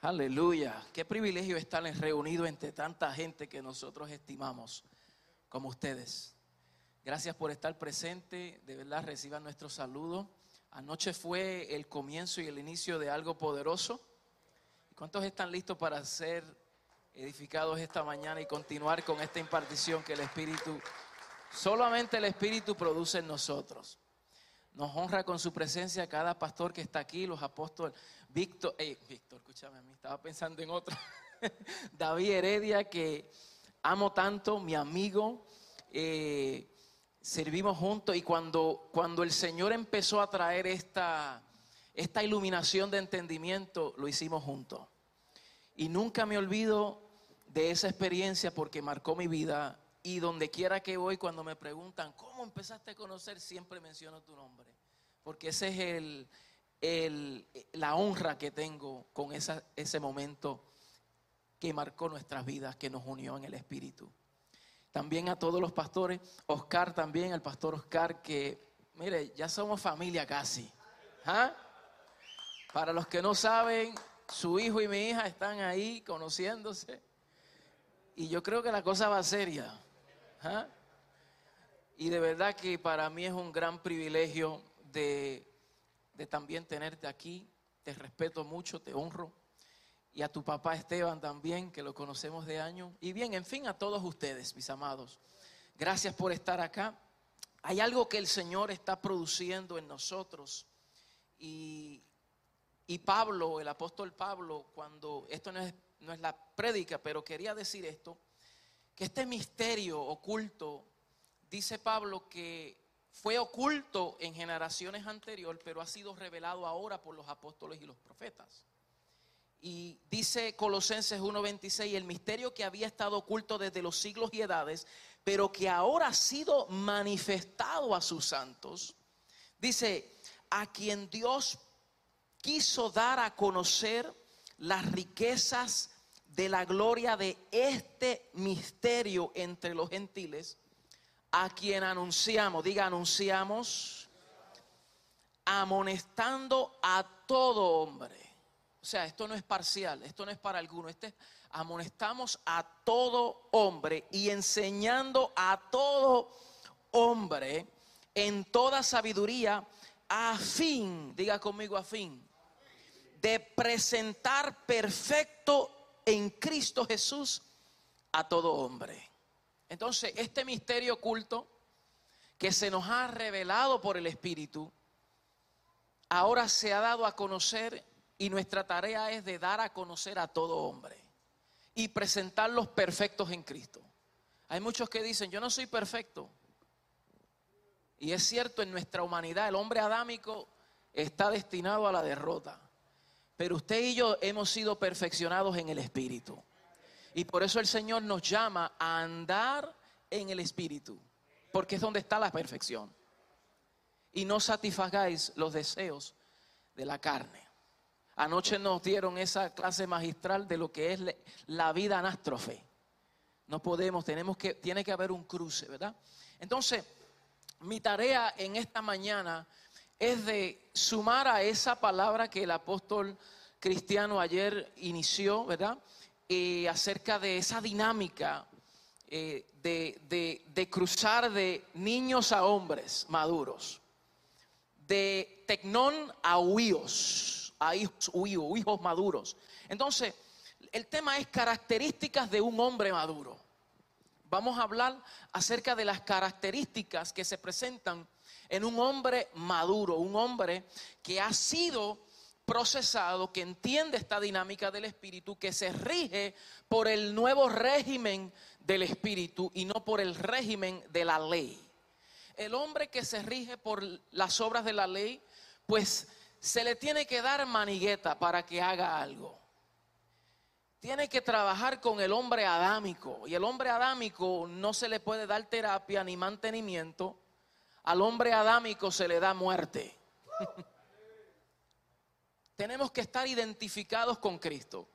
Aleluya. Qué privilegio estar reunidos entre tanta gente que nosotros estimamos como ustedes. Gracias por estar presente. De verdad, reciban nuestro saludo. Anoche fue el comienzo y el inicio de algo poderoso. ¿Cuántos están listos para ser edificados esta mañana y continuar con esta impartición que el Espíritu, solamente el Espíritu produce en nosotros? Nos honra con su presencia cada pastor que está aquí, los apóstoles. Víctor, eh, Víctor, escúchame a mí, estaba pensando en otro. David Heredia, que amo tanto, mi amigo. Eh, servimos juntos y cuando, cuando el Señor empezó a traer esta, esta iluminación de entendimiento, lo hicimos juntos. Y nunca me olvido de esa experiencia porque marcó mi vida y donde quiera que voy, cuando me preguntan, ¿cómo empezaste a conocer? Siempre menciono tu nombre. Porque ese es el, el, la honra que tengo con esa, ese momento que marcó nuestras vidas, que nos unió en el Espíritu. También a todos los pastores, Oscar también, el pastor Oscar, que, mire, ya somos familia casi. ¿Ah? Para los que no saben, su hijo y mi hija están ahí conociéndose. Y yo creo que la cosa va seria. Y de verdad que para mí es un gran privilegio de, de también tenerte aquí. Te respeto mucho, te honro. Y a tu papá Esteban también, que lo conocemos de años. Y bien, en fin, a todos ustedes, mis amados. Gracias por estar acá. Hay algo que el Señor está produciendo en nosotros. Y, y Pablo, el apóstol Pablo, cuando esto no es, no es la prédica, pero quería decir esto, que este misterio oculto, dice Pablo, que fue oculto en generaciones anteriores, pero ha sido revelado ahora por los apóstoles y los profetas. Y dice Colosenses 1:26, el misterio que había estado oculto desde los siglos y edades, pero que ahora ha sido manifestado a sus santos. Dice, a quien Dios quiso dar a conocer las riquezas de la gloria de este misterio entre los gentiles, a quien anunciamos, diga anunciamos, amonestando a todo hombre. O sea, esto no es parcial, esto no es para alguno, este amonestamos a todo hombre y enseñando a todo hombre en toda sabiduría a fin, diga conmigo a fin, de presentar perfecto en Cristo Jesús a todo hombre. Entonces, este misterio oculto que se nos ha revelado por el Espíritu, ahora se ha dado a conocer y nuestra tarea es de dar a conocer a todo hombre y presentarlos perfectos en Cristo. Hay muchos que dicen, yo no soy perfecto. Y es cierto, en nuestra humanidad el hombre adámico está destinado a la derrota. Pero usted y yo hemos sido perfeccionados en el Espíritu. Y por eso el Señor nos llama a andar en el Espíritu, porque es donde está la perfección. Y no satisfagáis los deseos de la carne. Anoche nos dieron esa clase magistral de lo que es la vida anástrofe. No podemos, tenemos que, tiene que haber un cruce, ¿verdad? Entonces, mi tarea en esta mañana es de sumar a esa palabra que el apóstol cristiano ayer inició, ¿verdad? Eh, acerca de esa dinámica eh, de, cruzar de niños a hombres maduros, de tecnón a huíos, a hijos hijos maduros. Entonces, el tema es características de un hombre maduro. Vamos a hablar acerca de las características que se presentan en un hombre maduro, un hombre que ha sido procesado, que entiende esta dinámica del Espíritu, que se rige por el nuevo régimen del Espíritu y no por el régimen de la ley. El hombre que se rige por las obras de la ley, pues se le tiene que dar manigueta para que haga algo. Tiene que trabajar con el hombre adámico y el hombre adámico no se le puede dar terapia ni mantenimiento al hombre adámico se le da muerte. Tenemos que estar identificados con Cristo.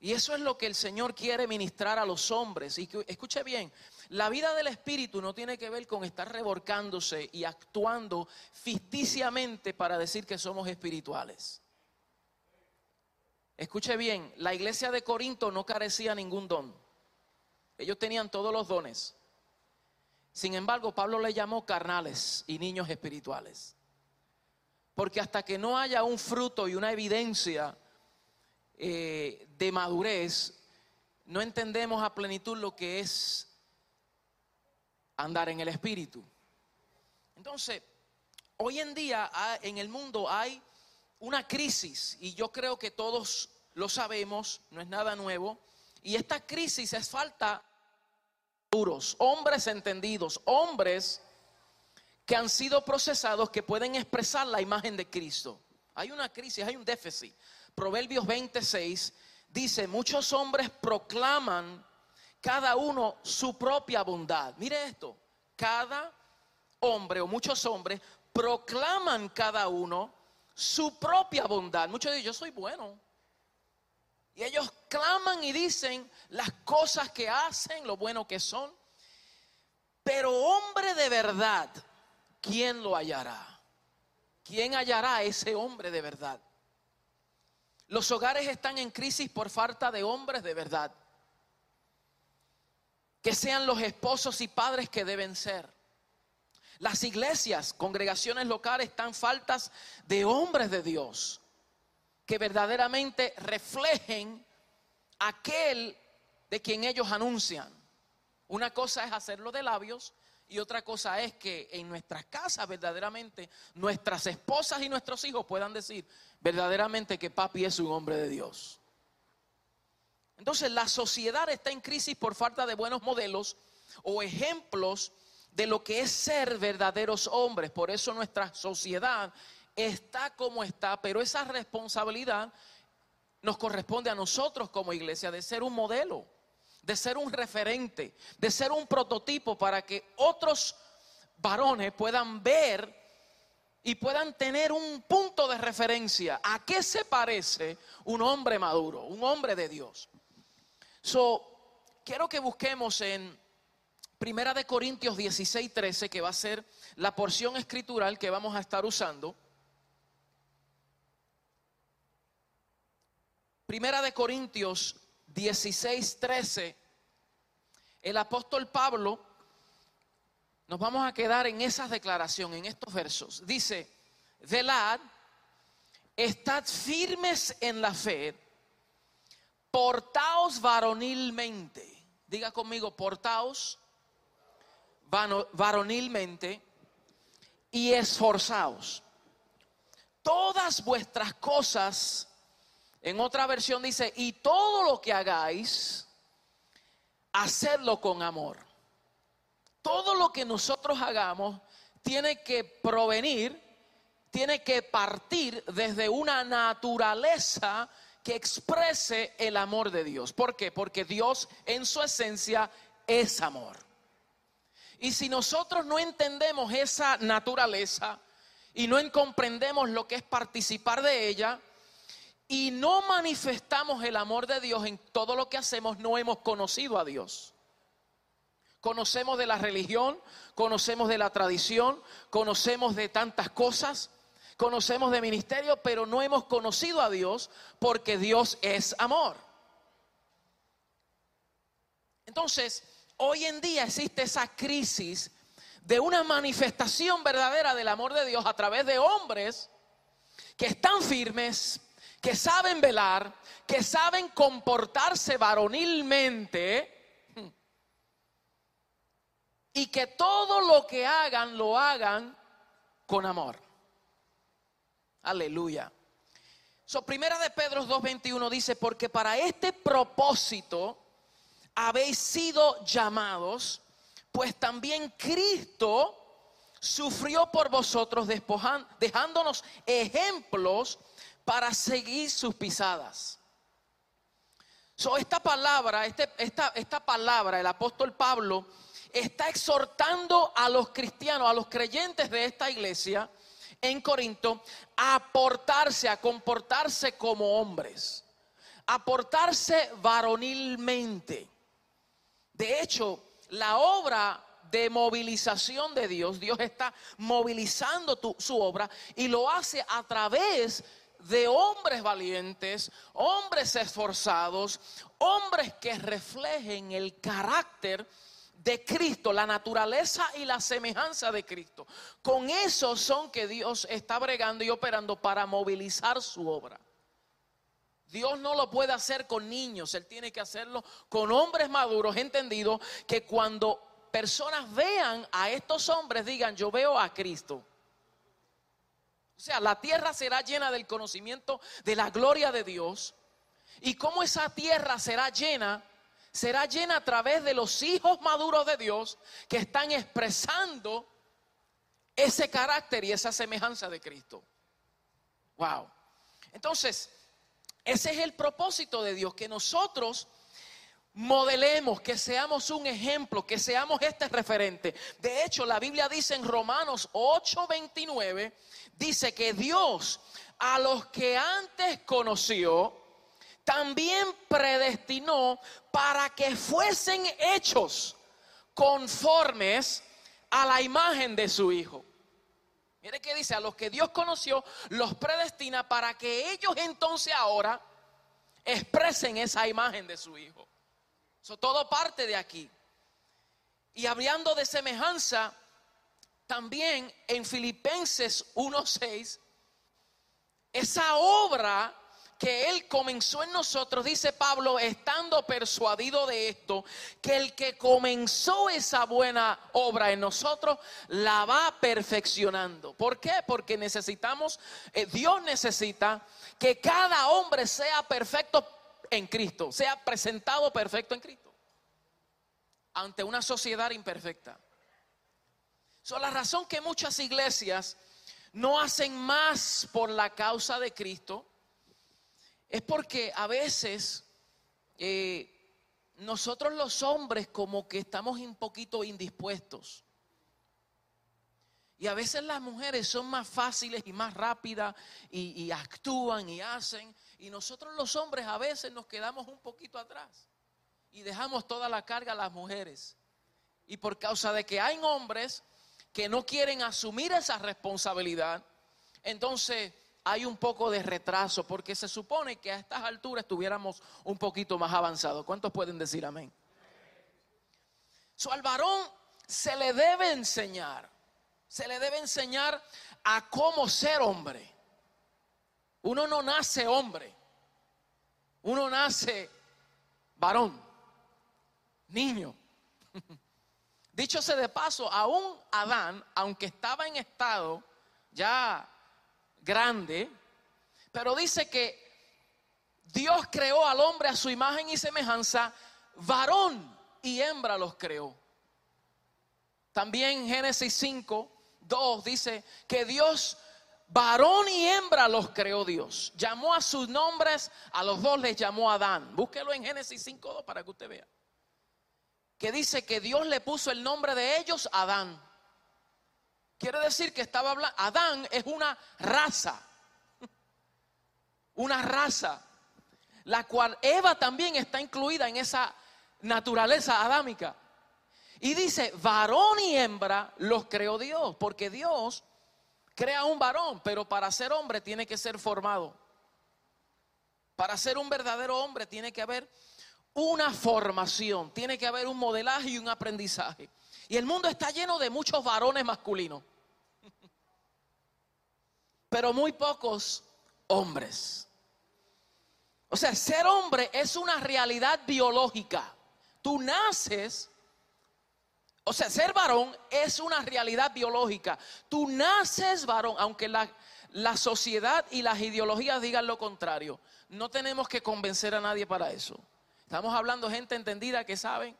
Y eso es lo que el Señor quiere ministrar a los hombres. Y escuche bien, la vida del Espíritu no tiene que ver con estar revolcándose y actuando ficticiamente para decir que somos espirituales. Escuche bien, la iglesia de Corinto no carecía ningún don. Ellos tenían todos los dones. Sin embargo, Pablo le llamó carnales y niños espirituales. Porque hasta que no haya un fruto y una evidencia eh, de madurez, no entendemos a plenitud lo que es andar en el espíritu. Entonces, hoy en día en el mundo hay una crisis y yo creo que todos lo sabemos, no es nada nuevo, y esta crisis es falta hombres entendidos, hombres que han sido procesados que pueden expresar la imagen de Cristo. Hay una crisis, hay un déficit. Proverbios 26 dice, muchos hombres proclaman cada uno su propia bondad. Mire esto, cada hombre o muchos hombres proclaman cada uno su propia bondad. Muchos dicen, yo soy bueno. Y ellos claman y dicen las cosas que hacen, lo bueno que son. Pero hombre de verdad, ¿quién lo hallará? ¿Quién hallará ese hombre de verdad? Los hogares están en crisis por falta de hombres de verdad. Que sean los esposos y padres que deben ser. Las iglesias, congregaciones locales están faltas de hombres de Dios que verdaderamente reflejen aquel de quien ellos anuncian. Una cosa es hacerlo de labios y otra cosa es que en nuestras casas verdaderamente nuestras esposas y nuestros hijos puedan decir verdaderamente que papi es un hombre de Dios. Entonces la sociedad está en crisis por falta de buenos modelos o ejemplos de lo que es ser verdaderos hombres. Por eso nuestra sociedad está como está, pero esa responsabilidad nos corresponde a nosotros como iglesia de ser un modelo, de ser un referente, de ser un prototipo para que otros varones puedan ver y puedan tener un punto de referencia a qué se parece un hombre maduro, un hombre de Dios. So, quiero que busquemos en Primera de Corintios 16, 13, que va a ser la porción escritural que vamos a estar usando. Primera de Corintios 16, 13, el apóstol Pablo, nos vamos a quedar en esa declaración, en estos versos. Dice, velad, estad firmes en la fe, portaos varonilmente. Diga conmigo, portaos varonilmente y esforzaos. Todas vuestras cosas, en otra versión dice, y todo lo que hagáis, hacedlo con amor. Todo lo que nosotros hagamos tiene que provenir, tiene que partir desde una naturaleza que exprese el amor de Dios. ¿Por qué? Porque Dios en su esencia es amor. Y si nosotros no entendemos esa naturaleza y no comprendemos lo que es participar de ella y no manifestamos el amor de Dios en todo lo que hacemos, no hemos conocido a Dios. Conocemos de la religión, conocemos de la tradición, conocemos de tantas cosas, conocemos de ministerio, pero no hemos conocido a Dios porque Dios es amor. Entonces, hoy en día existe esa crisis de una manifestación verdadera del amor de Dios a través de hombres que están firmes, que saben velar, que saben comportarse varonilmente y que todo lo que hagan lo hagan con amor. Aleluya. So, primera de Pedro 2.21 dice, porque para este propósito habéis sido llamados, pues también Cristo sufrió por vosotros, dejándonos ejemplos para seguir sus pisadas. So, esta palabra, este, esta, esta palabra, el apóstol Pablo está exhortando a los cristianos, a los creyentes de esta iglesia en Corinto, a portarse, a comportarse como hombres, a portarse varonilmente. De hecho, la obra de movilización de Dios, Dios está movilizando su obra y lo hace a través de hombres valientes, hombres esforzados, hombres que reflejen el carácter de Cristo, la naturaleza y la semejanza de Cristo. Con eso son que Dios está bregando y operando para movilizar su obra. Dios no lo puede hacer con niños, Él tiene que hacerlo con hombres maduros, entendidos, que cuando personas vean a estos hombres digan, yo veo a Cristo. O sea, la tierra será llena del conocimiento de la gloria de Dios. ¿Y cómo esa tierra será llena? Será llena a través de los hijos maduros de Dios que están expresando ese carácter y esa semejanza de Cristo. Wow. Entonces, ese es el propósito de Dios, que nosotros modelemos, que seamos un ejemplo, que seamos este referente. De hecho, la Biblia dice en Romanos 8:29, dice que Dios a los que antes conoció, también predestinó para que fuesen hechos conformes a la imagen de su Hijo. Mire que dice, a los que Dios conoció, los predestina para que ellos entonces ahora expresen esa imagen de su Hijo. Eso todo parte de aquí. Y hablando de semejanza, también en Filipenses 1.6, esa obra que Él comenzó en nosotros, dice Pablo, estando persuadido de esto, que el que comenzó esa buena obra en nosotros, la va perfeccionando. ¿Por qué? Porque necesitamos, eh, Dios necesita que cada hombre sea perfecto en Cristo, sea presentado perfecto en Cristo, ante una sociedad imperfecta. So, la razón que muchas iglesias no hacen más por la causa de Cristo es porque a veces eh, nosotros los hombres como que estamos un poquito indispuestos. Y a veces las mujeres son más fáciles y más rápidas y, y, actúan y hacen. Y nosotros los hombres a veces nos quedamos un poquito atrás y dejamos toda la carga a las mujeres. Y por causa de que hay hombres que no quieren asumir esa responsabilidad, entonces hay un poco de retraso porque se supone que a estas alturas estuviéramos un poquito más avanzados. ¿Cuántos pueden decir amén? So, al varón se le debe enseñar, se le debe enseñar a cómo ser hombre. Uno no nace hombre, uno nace varón, niño. Dicho sea de paso, aún Adán, aunque estaba en estado ya grande, pero dice que Dios creó al hombre a su imagen y semejanza, varón y hembra los creó. También Génesis 5, 2 dice que Dios, varón y hembra los creó Dios. Llamó a sus nombres, a los dos les llamó Adán. Búsquelo en Génesis 5, 2 para que usted vea. Que dice que Dios le puso el nombre de ellos Adán. Quiere decir que estaba hablando, Adán es una raza, una raza, la cual Eva también está incluida en esa naturaleza adámica. Y dice, varón y hembra los creó Dios, porque Dios crea un varón, pero para ser hombre tiene que ser formado. Para ser un verdadero hombre tiene que haber una formación, tiene que haber un modelaje y un aprendizaje. Y el mundo está lleno de muchos varones masculinos pero muy pocos hombres. O sea, ser hombre es una realidad biológica. Tú naces, o sea, ser varón es una realidad biológica. Tú naces varón, aunque la, la sociedad y las ideologías digan lo contrario. No tenemos que convencer a nadie para eso. Estamos hablando gente entendida que saben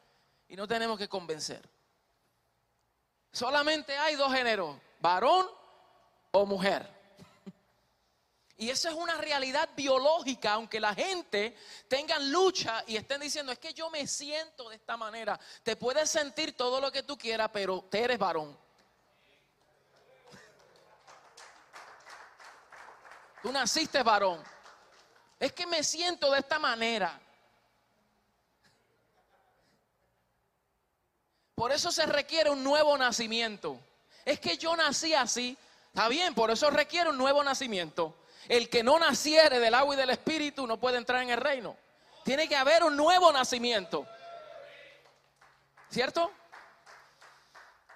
y no tenemos que convencer. Solamente hay dos géneros, varón o mujer. Y eso es una realidad biológica, aunque la gente tenga lucha y estén diciendo, es que yo me siento de esta manera. Te puedes sentir todo lo que tú quieras, pero te eres varón. Tú naciste varón. Es que me siento de esta manera. Por eso se requiere un nuevo nacimiento. Es que yo nací así. Está bien, por eso requiere un nuevo nacimiento. El que no naciere del agua y del espíritu no puede entrar en el reino. Tiene que haber un nuevo nacimiento. ¿Cierto?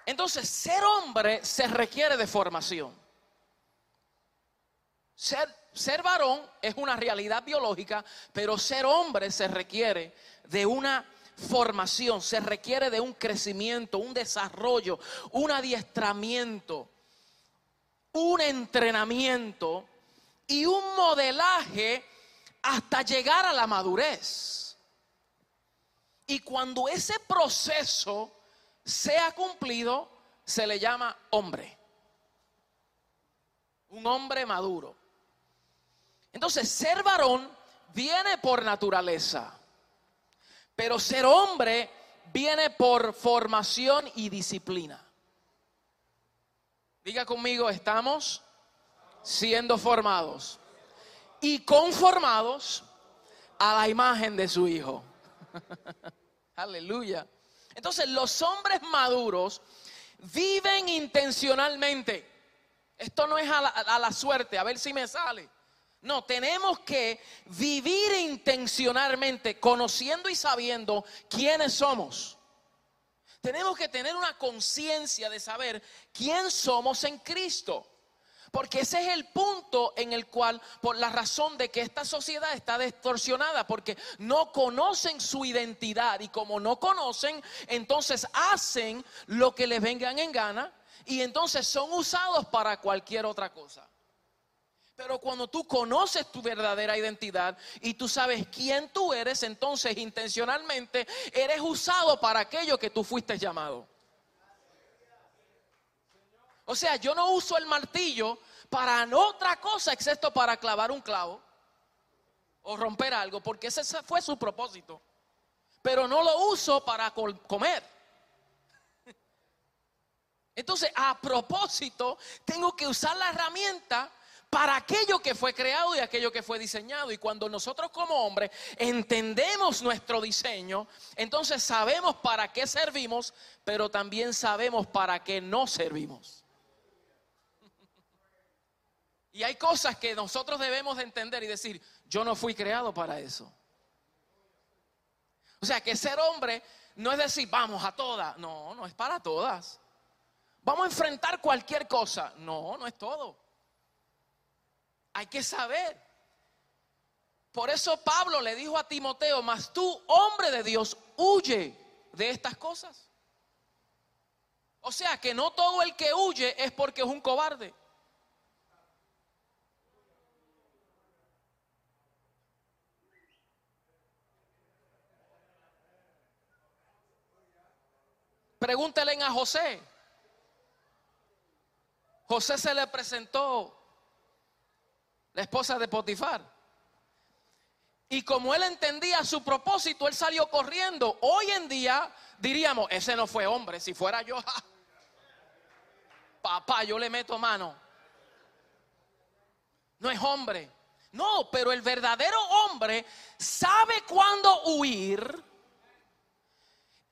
Entonces, ser hombre se requiere de formación. Ser, ser, varón es una realidad biológica, pero ser hombre se requiere de una formación, se requiere de un crecimiento, un desarrollo, un adiestramiento, un entrenamiento y un modelaje hasta llegar a la madurez. Y cuando ese proceso sea cumplido, se le llama hombre. Un hombre maduro. Entonces, ser varón viene por naturaleza. Pero ser hombre viene por formación y disciplina. Diga conmigo, estamos siendo formados y conformados a la imagen de su Hijo. Aleluya. Entonces los hombres maduros viven intencionalmente. Esto no es a la, a la, suerte, a ver si me sale. No, tenemos que vivir intencionalmente, conociendo y sabiendo quiénes somos. Tenemos que tener una conciencia de saber quién somos en Cristo. Porque ese es el punto en el cual, por la razón de que esta sociedad está distorsionada, porque no conocen su identidad y como no conocen, entonces hacen lo que les vengan en gana y entonces son usados para cualquier otra cosa. Pero cuando tú conoces tu verdadera identidad y tú sabes quién tú eres, entonces intencionalmente eres usado para aquello que tú fuiste llamado. O sea, yo no uso el martillo para otra cosa excepto para clavar un clavo o romper algo, porque ese fue su propósito. Pero no lo uso para comer. Entonces, a propósito, tengo que usar la herramienta para aquello que fue creado y aquello que fue diseñado. Y cuando nosotros como hombres entendemos nuestro diseño, entonces sabemos para qué servimos, pero también sabemos para qué no servimos. Y hay cosas que nosotros debemos de entender y decir, yo no fui creado para eso. O sea, que ser hombre no es decir, vamos a todas. No, no es para todas. Vamos a enfrentar cualquier cosa. No, no es todo. Hay que saber. Por eso Pablo le dijo a Timoteo, mas tú, hombre de Dios, huye de estas cosas. O sea que no todo el que huye es porque es un cobarde. Pregúntele a José. José se le presentó la esposa de Potifar. Y como él entendía su propósito, él salió corriendo. Hoy en día diríamos, ese no fue hombre, si fuera yo, papá, yo le meto mano. No es hombre. No, pero el verdadero hombre sabe cuándo huir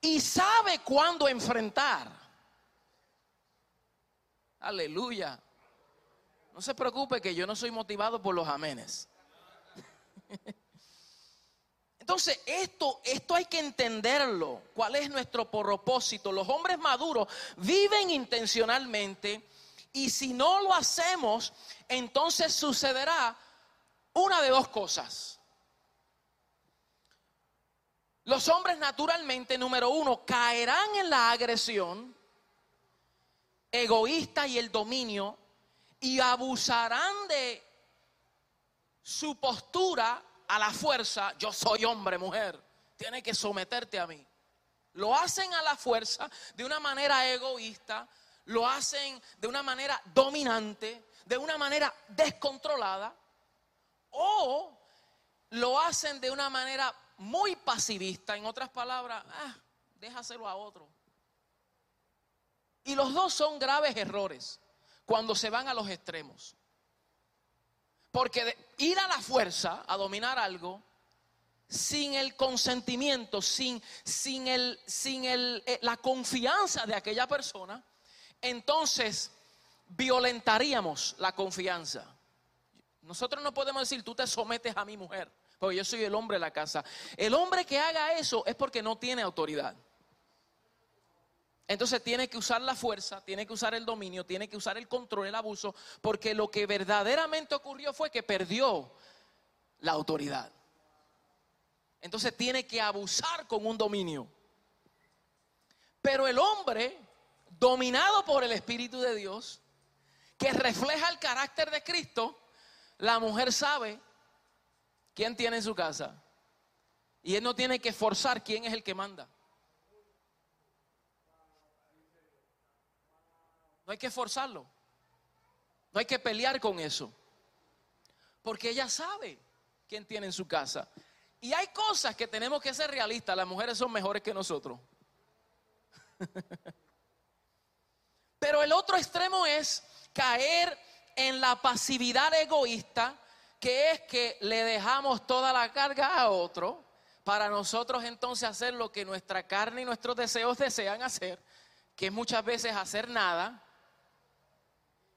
y sabe cuándo enfrentar. Aleluya. No se preocupe que yo no soy motivado por los amenes. Entonces, esto, esto hay que entenderlo. ¿Cuál es nuestro propósito? Los hombres maduros viven intencionalmente y si no lo hacemos, entonces sucederá una de dos cosas. Los hombres naturalmente, número uno, caerán en la agresión egoísta y el dominio y abusarán de su postura a la fuerza, yo soy hombre, mujer, tiene que someterte a mí. Lo hacen a la fuerza de una manera egoísta, lo hacen de una manera dominante, de una manera descontrolada, o lo hacen de una manera muy pasivista, en otras palabras, ah, déjaselo a otro. Y los dos son graves errores cuando se van a los extremos. Porque ir a la fuerza, a dominar algo, sin el consentimiento, sin, sin, el, sin el, eh, la confianza de aquella persona, entonces violentaríamos la confianza. Nosotros no podemos decir, tú te sometes a mi mujer, porque yo soy el hombre de la casa. El hombre que haga eso es porque no tiene autoridad. Entonces tiene que usar la fuerza, tiene que usar el dominio, tiene que usar el control, el abuso, porque lo que verdaderamente ocurrió fue que perdió la autoridad. Entonces tiene que abusar con un dominio. Pero el hombre, dominado por el Espíritu de Dios, que refleja el carácter de Cristo, la mujer sabe quién tiene en su casa. Y él no tiene que forzar quién es el que manda. No hay que forzarlo. No hay que pelear con eso. Porque ella sabe quién tiene en su casa. Y hay cosas que tenemos que ser realistas. Las mujeres son mejores que nosotros. Pero el otro extremo es caer en la pasividad egoísta, que es que le dejamos toda la carga a otro para nosotros entonces hacer lo que nuestra carne y nuestros deseos desean hacer, que es muchas veces hacer nada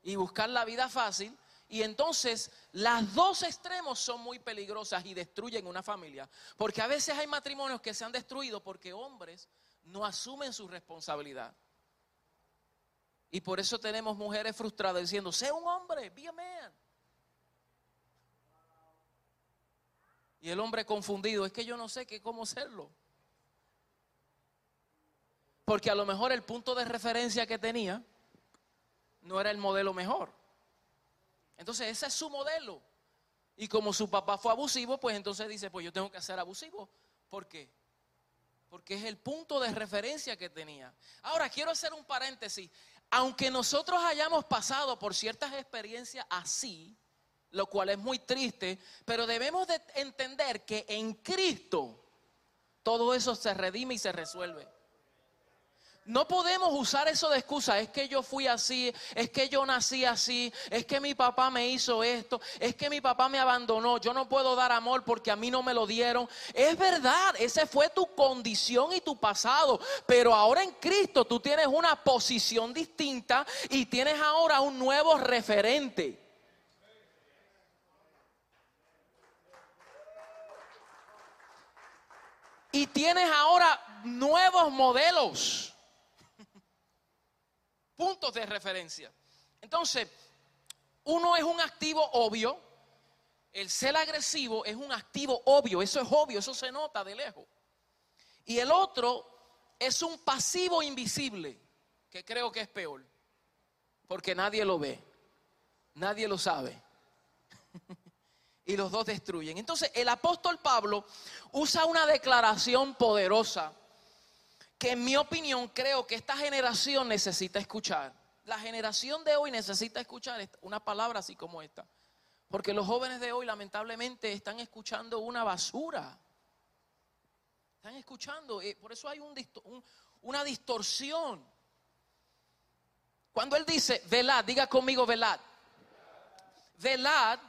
y buscar la vida fácil. Y entonces las dos extremos son muy peligrosas y destruyen una familia. Porque a veces hay matrimonios que se han destruido porque hombres no asumen su responsabilidad. Y por eso tenemos mujeres frustradas diciendo, sé un hombre, be a man. Y el hombre confundido, es que yo no sé qué, cómo serlo. Porque a lo mejor el punto de referencia que tenía no era el modelo mejor. Entonces ese es su modelo. Y como su papá fue abusivo, pues entonces dice, pues yo tengo que ser abusivo. ¿Por qué? Porque es el punto de referencia que tenía. Ahora quiero hacer un paréntesis. Aunque nosotros hayamos pasado por ciertas experiencias así, lo cual es muy triste, pero debemos de entender que en Cristo todo eso se redime y se resuelve. No podemos usar eso de excusa. Es que yo fui así, es que yo nací así, es que mi papá me hizo esto, es que mi papá me abandonó. Yo no puedo dar amor porque a mí no me lo dieron. Es verdad, esa fue tu condición y tu pasado. Pero ahora en Cristo tú tienes una posición distinta y tienes ahora un nuevo referente. Y tienes ahora nuevos modelos puntos de referencia. Entonces, uno es un activo obvio, el ser agresivo es un activo obvio, eso es obvio, eso se nota de lejos. Y el otro es un pasivo invisible, que creo que es peor, porque nadie lo ve, nadie lo sabe. y los dos destruyen. Entonces el apóstol Pablo usa una declaración poderosa que en mi opinión creo que esta generación necesita escuchar. La generación de hoy necesita escuchar una palabra así como esta. Porque los jóvenes de hoy lamentablemente están escuchando una basura. Están escuchando, eh, por eso hay una distorsión. Cuando él dice, velad, diga conmigo, velad. Velad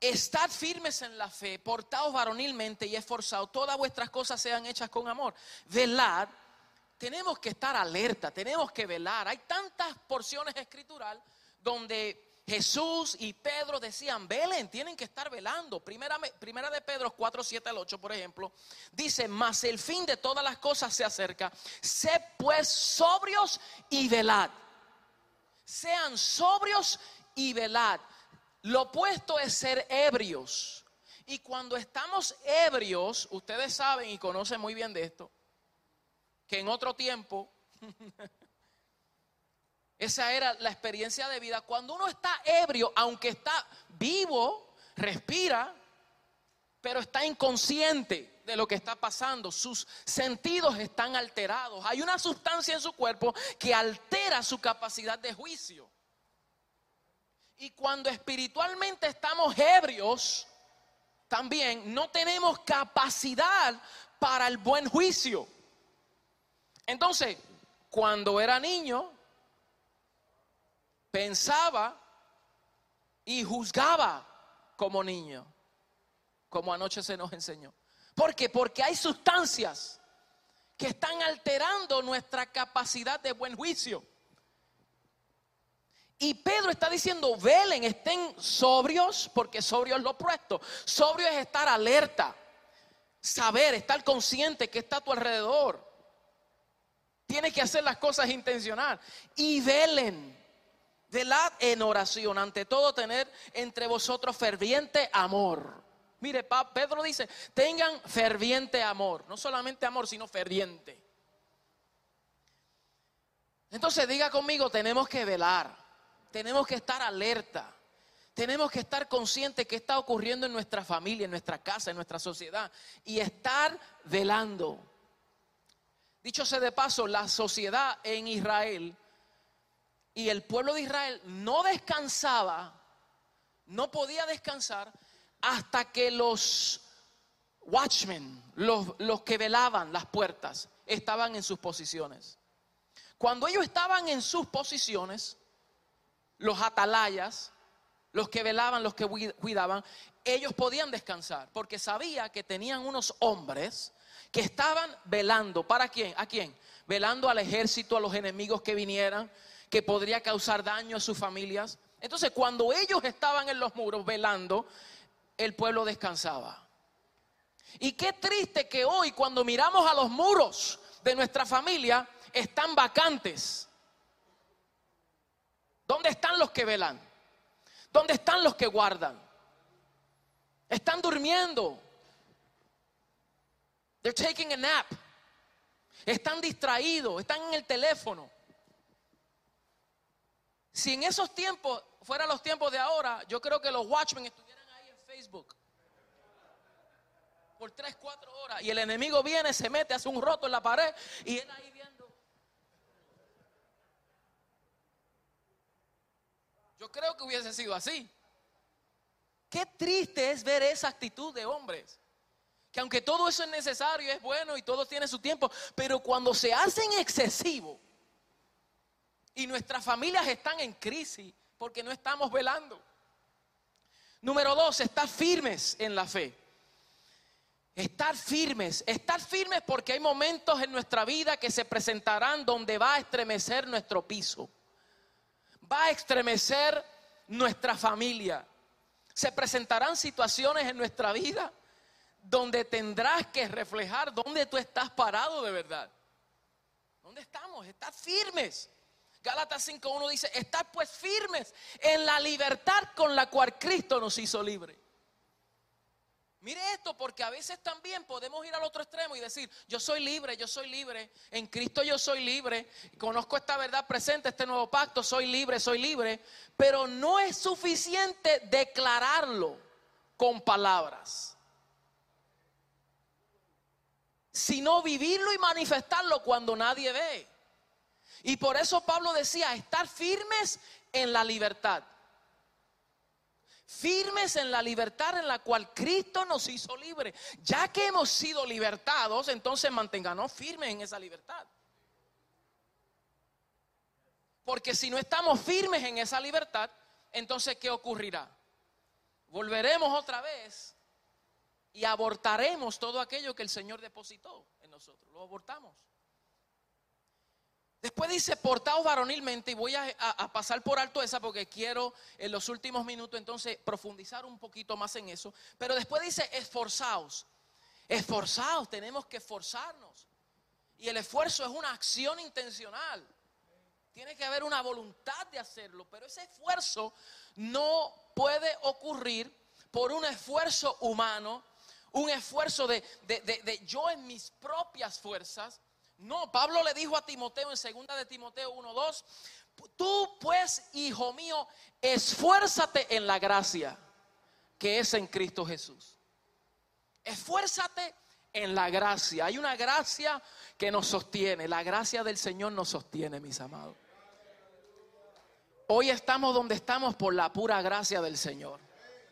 Estad firmes en la fe, portaos varonilmente y esforzados, todas vuestras cosas sean hechas con amor. Velad, tenemos que estar alerta, tenemos que velar. Hay tantas porciones escritural donde Jesús y Pedro decían, velen, tienen que estar velando. Primera, primera de Pedro 4, 7 al 8, por ejemplo, dice, mas el fin de todas las cosas se acerca. Sed pues sobrios y velad. Sean sobrios y velad. Lo opuesto es ser ebrios. Y cuando estamos ebrios, ustedes saben y conocen muy bien de esto, que en otro tiempo, esa era la experiencia de vida, cuando uno está ebrio, aunque está vivo, respira, pero está inconsciente de lo que está pasando, sus sentidos están alterados, hay una sustancia en su cuerpo que altera su capacidad de juicio. Y cuando espiritualmente estamos ebrios, también no tenemos capacidad para el buen juicio. Entonces, cuando era niño, pensaba y juzgaba como niño, como anoche se nos enseñó. ¿Por qué? Porque hay sustancias que están alterando nuestra capacidad de buen juicio. Y Pedro está diciendo, velen, estén sobrios, porque sobrio es lo opuesto. Sobrio es estar alerta, saber, estar consciente que está a tu alrededor. Tienes que hacer las cosas intencional. Y velen, velad en oración, ante todo tener entre vosotros ferviente amor. Mire, Pedro dice, tengan ferviente amor, no solamente amor, sino ferviente. Entonces diga conmigo, tenemos que velar. Tenemos que estar alerta. Tenemos que estar conscientes que está ocurriendo en nuestra familia, en nuestra casa, en nuestra sociedad. Y estar velando. Dicho sea de paso, la sociedad en Israel y el pueblo de Israel no descansaba, no podía descansar hasta que los watchmen, los, los que velaban las puertas, estaban en sus posiciones. Cuando ellos estaban en sus posiciones, los atalayas, los que velaban, los que cuidaban, ellos podían descansar porque sabía que tenían unos hombres que estaban velando. ¿Para quién? ¿A quién? Velando al ejército, a los enemigos que vinieran, que podría causar daño a sus familias. Entonces, cuando ellos estaban en los muros velando, el pueblo descansaba. Y qué triste que hoy, cuando miramos a los muros de nuestra familia, están vacantes. ¿Dónde están los que velan? ¿Dónde están los que guardan? Están durmiendo. They're taking a nap. Están distraídos, están en el teléfono. Si en esos tiempos fueran los tiempos de ahora, yo creo que los watchmen estuvieran ahí en Facebook por 3, 4 horas y el enemigo viene, se mete, hace un roto en la pared y él ahí Yo creo que hubiese sido así. Qué triste es ver esa actitud de hombres. Que aunque todo eso es necesario, es bueno y todo tiene su tiempo, pero cuando se hacen excesivo y nuestras familias están en crisis porque no estamos velando. Número dos, estar firmes en la fe. Estar firmes, estar firmes porque hay momentos en nuestra vida que se presentarán donde va a estremecer nuestro piso va a estremecer nuestra familia. Se presentarán situaciones en nuestra vida donde tendrás que reflejar dónde tú estás parado de verdad. ¿Dónde estamos? Estás firmes. Gálatas 5.1 dice, estad pues firmes en la libertad con la cual Cristo nos hizo libre. Mire esto, porque a veces también podemos ir al otro extremo y decir, yo soy libre, yo soy libre, en Cristo yo soy libre, conozco esta verdad presente, este nuevo pacto, soy libre, soy libre, pero no es suficiente declararlo con palabras, sino vivirlo y manifestarlo cuando nadie ve. Y por eso Pablo decía, estar firmes en la libertad firmes en la libertad en la cual Cristo nos hizo libres. Ya que hemos sido libertados, entonces manténganos firmes en esa libertad. Porque si no estamos firmes en esa libertad, entonces ¿qué ocurrirá? Volveremos otra vez y abortaremos todo aquello que el Señor depositó en nosotros. Lo abortamos. Después dice, portaos varonilmente, y voy a, pasar por alto esa porque quiero en los últimos minutos entonces profundizar un poquito más en eso. Pero después dice, esforzaos. Esforzaos, tenemos que esforzarnos. Y el esfuerzo es una acción intencional. Tiene que haber una voluntad de hacerlo, pero ese esfuerzo no puede ocurrir por un esfuerzo humano, un esfuerzo de, de yo en mis propias fuerzas, no, Pablo le dijo a Timoteo en segunda de Timoteo 1:2, tú pues, hijo mío, esfuérzate en la gracia que es en Cristo Jesús. Esfuérzate en la gracia. Hay una gracia que nos sostiene. La gracia del Señor nos sostiene, mis amados. Hoy estamos donde estamos por la pura gracia del Señor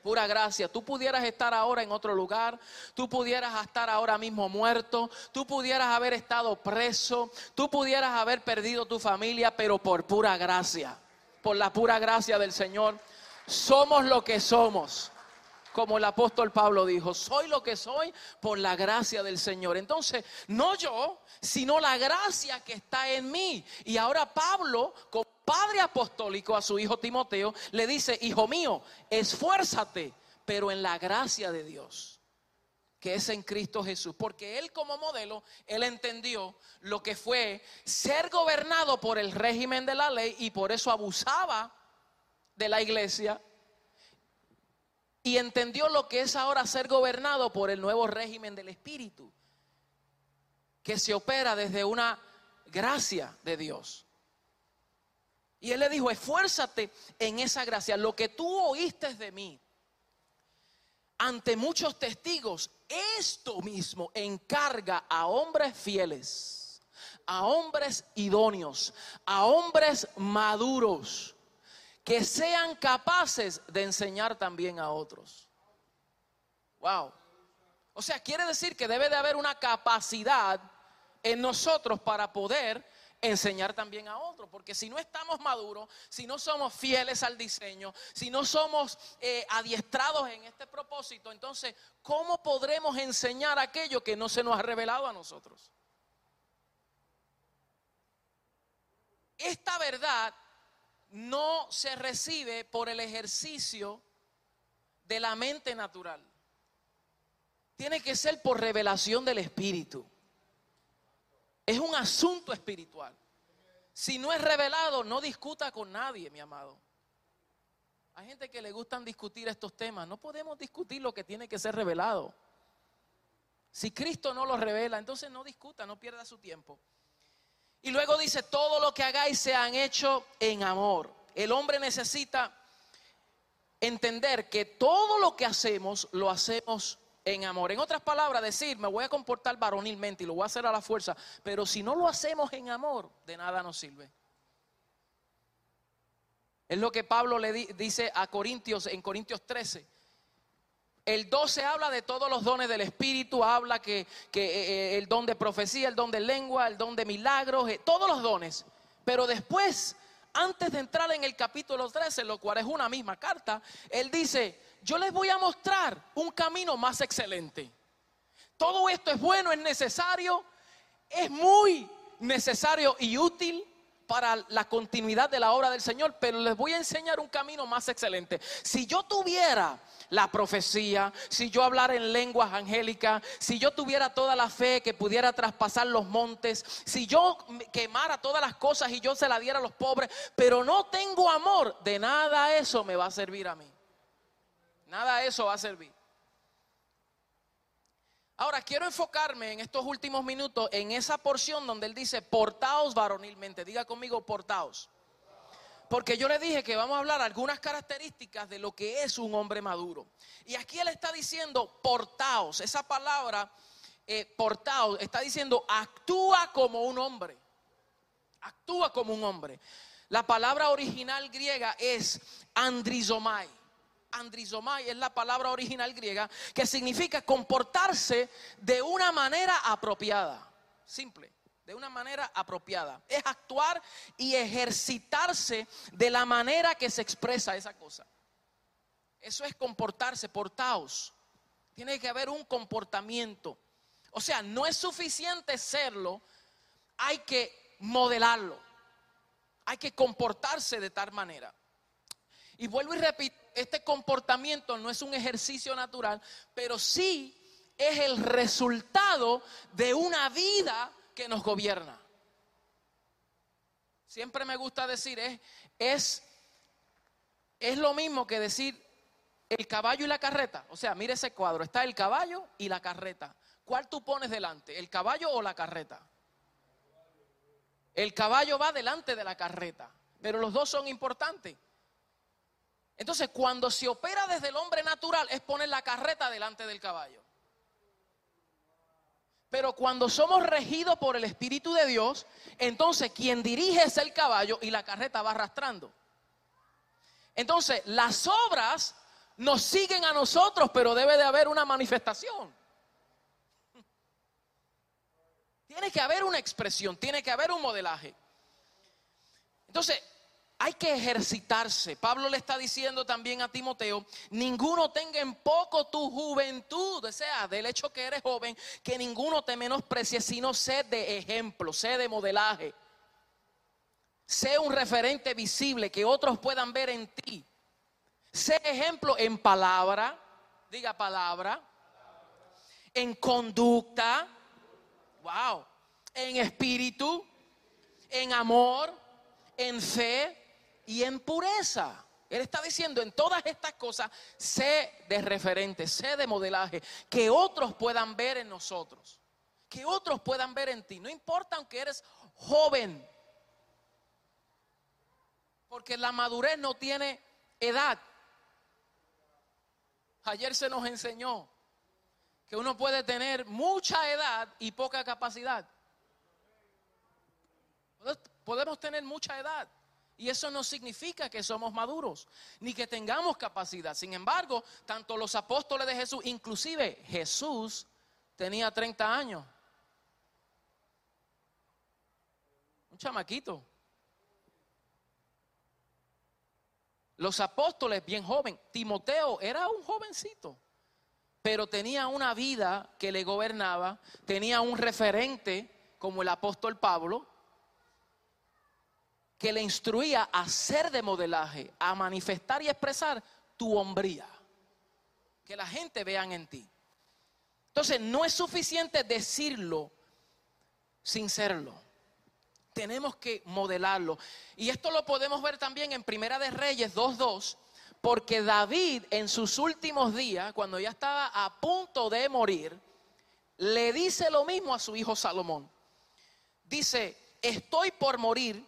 pura gracia. Tú pudieras estar ahora en otro lugar, tú pudieras estar ahora mismo muerto, tú pudieras haber estado preso, tú pudieras haber perdido tu familia, pero por pura gracia, por la pura gracia del Señor, somos lo que somos. Como el apóstol Pablo dijo, soy lo que soy por la gracia del Señor. Entonces, no yo, sino la gracia que está en mí. Y ahora Pablo, como padre apostólico a su hijo Timoteo, le dice, hijo mío, esfuérzate, pero en la gracia de Dios, que es en Cristo Jesús. Porque él como modelo, él entendió lo que fue ser gobernado por el régimen de la ley y por eso abusaba de la iglesia. Y entendió lo que es ahora ser gobernado por el nuevo régimen del Espíritu, que se opera desde una gracia de Dios. Y él le dijo, esfuérzate en esa gracia. Lo que tú oíste de mí ante muchos testigos, esto mismo encarga a hombres fieles, a hombres idóneos, a hombres maduros, que sean capaces de enseñar también a otros. Wow. O sea, quiere decir que debe de haber una capacidad en nosotros para poder enseñar también a otros. Porque si no estamos maduros, si no somos fieles al diseño, si no somos eh, adiestrados en este propósito, entonces, ¿cómo podremos enseñar aquello que no se nos ha revelado a nosotros? Esta verdad no se recibe por el ejercicio de la mente natural. Tiene que ser por revelación del Espíritu. Es un asunto espiritual. Si no es revelado, no discuta con nadie, mi amado. Hay gente que le gustan discutir estos temas. No podemos discutir lo que tiene que ser revelado. Si Cristo no lo revela, entonces no discuta, no pierda su tiempo. Y luego dice, todo lo que hagáis se han hecho en amor. El hombre necesita entender que todo lo que hacemos lo hacemos en amor. En otras palabras, decir, me voy a comportar varonilmente y lo voy a hacer a la fuerza, pero si no lo hacemos en amor, de nada nos sirve. Es lo que Pablo le dice a Corintios en Corintios 13. El 12 habla de todos los dones del Espíritu, habla que, eh, eh, el don de profecía, el don de lengua, el don de milagros, eh, todos los dones. Pero después, antes de entrar en el capítulo 13, lo cual es una misma carta, él dice, yo les voy a mostrar un camino más excelente. Todo esto es bueno, es necesario, es muy necesario y útil para la continuidad de la obra del Señor, pero les voy a enseñar un camino más excelente. Si yo tuviera la profecía, si yo hablara en lenguas angélicas, si yo tuviera toda la fe que pudiera traspasar los montes, si yo quemara todas las cosas y yo se la diera a los pobres, pero no tengo amor, de nada eso me va a servir a mí. Nada eso va a servir. Ahora quiero enfocarme en estos últimos minutos en esa porción donde él dice, portaos varonilmente. Diga conmigo, portaos. Porque yo le dije que vamos a hablar algunas características de lo que es un hombre maduro. Y aquí él está diciendo, portaos. Esa palabra, eh, portaos, está diciendo, actúa como un hombre. Actúa como un hombre. La palabra original griega es andrizomai andrizomai es la palabra original griega que significa comportarse de una manera apropiada. Simple, de una manera apropiada. Es actuar y ejercitarse de la manera que se expresa esa cosa. Eso es comportarse, portaos. Tiene que haber un comportamiento. O sea, no es suficiente serlo, hay que modelarlo. Hay que comportarse de tal manera. Y vuelvo y repito, este comportamiento no es un ejercicio natural, pero sí es el resultado de una vida que nos gobierna. Siempre me gusta decir, es, es, es lo mismo que decir el caballo y la carreta. O sea, mire ese cuadro, está el caballo y la carreta. ¿Cuál tú pones delante, el caballo o la carreta? El caballo va delante de la carreta, pero los dos son importantes. Entonces, cuando se opera desde el hombre natural es poner la carreta delante del caballo. Pero cuando somos regidos por el Espíritu de Dios, entonces quien dirige es el caballo y la carreta va arrastrando. Entonces, las obras nos siguen a nosotros, pero debe de haber una manifestación. Tiene que haber una expresión, tiene que haber un modelaje. Entonces, hay que ejercitarse. Pablo le está diciendo también a Timoteo, ninguno tenga en poco tu juventud, o sea, del hecho que eres joven, que ninguno te menosprecie, sino sé de ejemplo, sé de modelaje. Sé un referente visible que otros puedan ver en ti. Sé ejemplo en palabra, diga palabra, en conducta, wow, en espíritu, en amor, en fe y en pureza. Él está diciendo en todas estas cosas, sé de referente, sé de modelaje, que otros puedan ver en nosotros, que otros puedan ver en ti. No importa aunque eres joven, porque la madurez no tiene edad. Ayer se nos enseñó que uno puede tener mucha edad y poca capacidad. Podemos tener mucha edad y eso no significa que somos maduros ni que tengamos capacidad. Sin embargo, tanto los apóstoles de Jesús, inclusive Jesús tenía 30 años. Un chamaquito. Los apóstoles bien joven. Timoteo era un jovencito, pero tenía una vida que le gobernaba, tenía un referente como el apóstol Pablo, que le instruía a ser de modelaje, a manifestar y expresar tu hombría. Que la gente vean en ti. Entonces, no es suficiente decirlo sin serlo. Tenemos que modelarlo. Y esto lo podemos ver también en Primera de Reyes 2.2, porque David en sus últimos días, cuando ya estaba a punto de morir, le dice lo mismo a su hijo Salomón. Dice, estoy por morir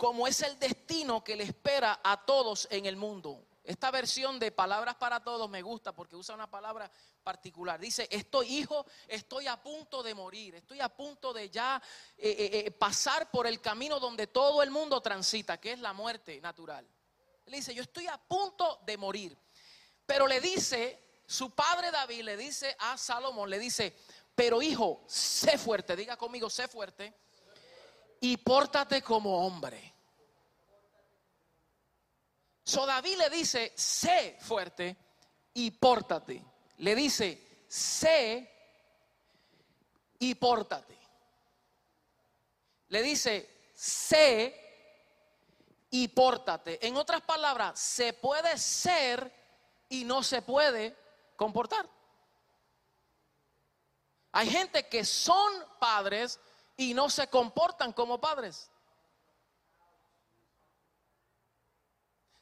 como es el destino que le espera a todos en el mundo. Esta versión de palabras para todos me gusta porque usa una palabra particular. Dice, estoy hijo, estoy a punto de morir, estoy a punto de ya eh, eh, eh, pasar por el camino donde todo el mundo transita, que es la muerte natural. Él dice, yo estoy a punto de morir. Pero le dice, su padre David le dice a Salomón, le dice, pero hijo, sé fuerte, diga conmigo, sé fuerte y pórtate como hombre. So David le dice, sé fuerte y pórtate. Le dice, sé y pórtate. Le dice, sé y pórtate. En otras palabras, se puede ser y no se puede comportar. Hay gente que son padres y no se comportan como padres.